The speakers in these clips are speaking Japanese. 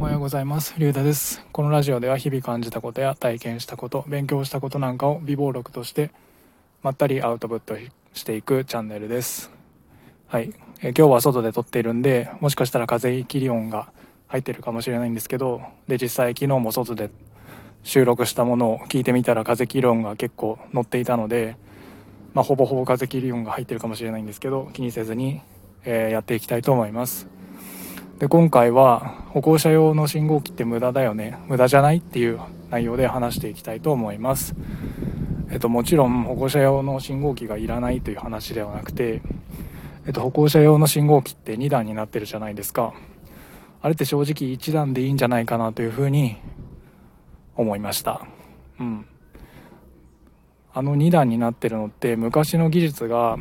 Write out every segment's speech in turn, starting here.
おはようございます。リュウダです。このラジオでは日々感じたことや体験したこと、勉強したことなんかを微暴録としてまったりアウトプットしていくチャンネルです。はい。え今日は外で撮っているんで、もしかしたら風切り音が入ってるかもしれないんですけど、で、実際昨日も外で収録したものを聞いてみたら風切り音が結構乗っていたので、まあ、ほぼほぼ風切り音が入ってるかもしれないんですけど、気にせずに、えーやっていきたいと思います。で今回は歩行者用の信号機って無駄だよね。無駄じゃないっていう内容で話していきたいと思います。えっともちろん歩行者用の信号機がいらないという話ではなくてえっと歩行者用の信号機って2段になってるじゃないですか。あれって正直1段でいいんじゃないかなというふうに思いました。うん。あの2段になってるのって昔の技術が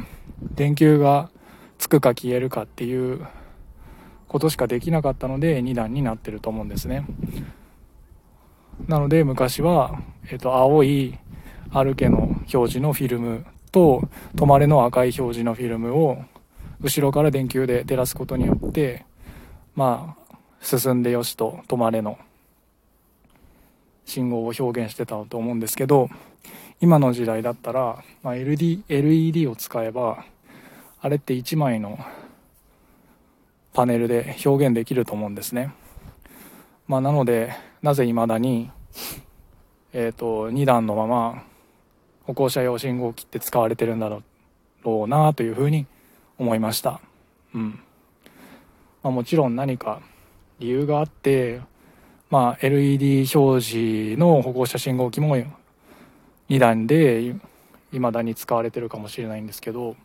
電球がつくか消えるかっていうことしかできなかったので2段になってると思うんですね。なので昔は、えっと青い歩けの表示のフィルムと止まれの赤い表示のフィルムを後ろから電球で照らすことによってまあ進んでよしと止まれの信号を表現してたと思うんですけど今の時代だったら、まあ、LED, LED を使えばあれって1枚のパネルで表現できると思うんですね。まあ、なのでなぜ未だに、えー、と2段のまま歩行者用信号機って使われてるんだろうなというふうに思いました。うんまあ、もちろん何か理由があって、まあ、LED 表示の歩行者信号機も2段で未だに使われてるかもしれないんですけど、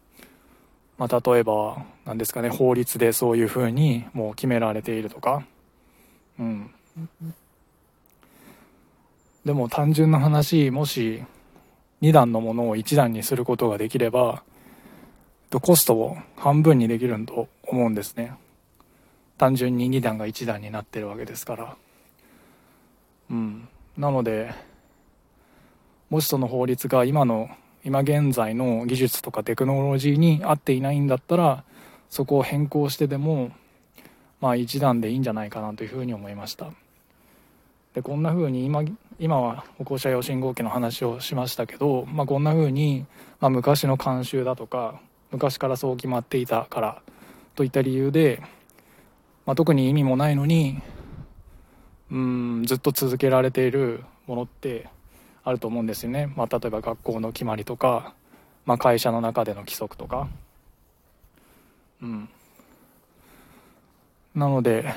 まあ、例えば何ですかね法律でそういうふうにもう決められているとか。うん。でも単純な話もし2段のものを1段にすることができればコストを半分にできると思うんですね。単純に2段が1段になってるわけですから。うん。なのでもしその法律が今の今現在の技術とかテクノロジーに合っていないんだったらそこを変更してでもまあ一段でいいんじゃないかなというふうに思いました。でこんなふうに今今は歩行者用信号機の話をしましたけど、まあ、こんなふうに、まあ、昔の慣習だとか昔からそう決まっていたからといった理由で、まあ、特に意味もないのにうんずっと続けられているものってあると思うんですよね、まあ、例えば学校の決まりとか、まあ、会社の中での規則とか。うん。なので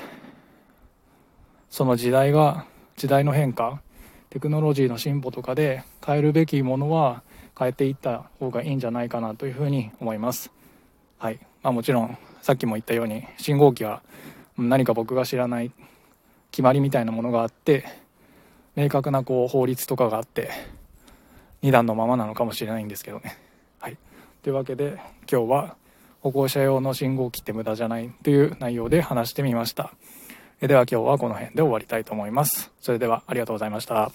その時代が時代の変化テクノロジーの進歩とかで変えるべきものは変えていった方がいいんじゃないかなというふうに思います。はい、まあ、もちろんさっきも言ったように信号機は何か僕が知らない決まりみたいなものがあって明確なこう法律とかがあって2段のままなのかもしれないんですけどね。はい、というわけで今日は歩行者用の信号機って無駄じゃないという内容で話してみました。では今日はこの辺で終わりたいと思います。それではありがとうございました。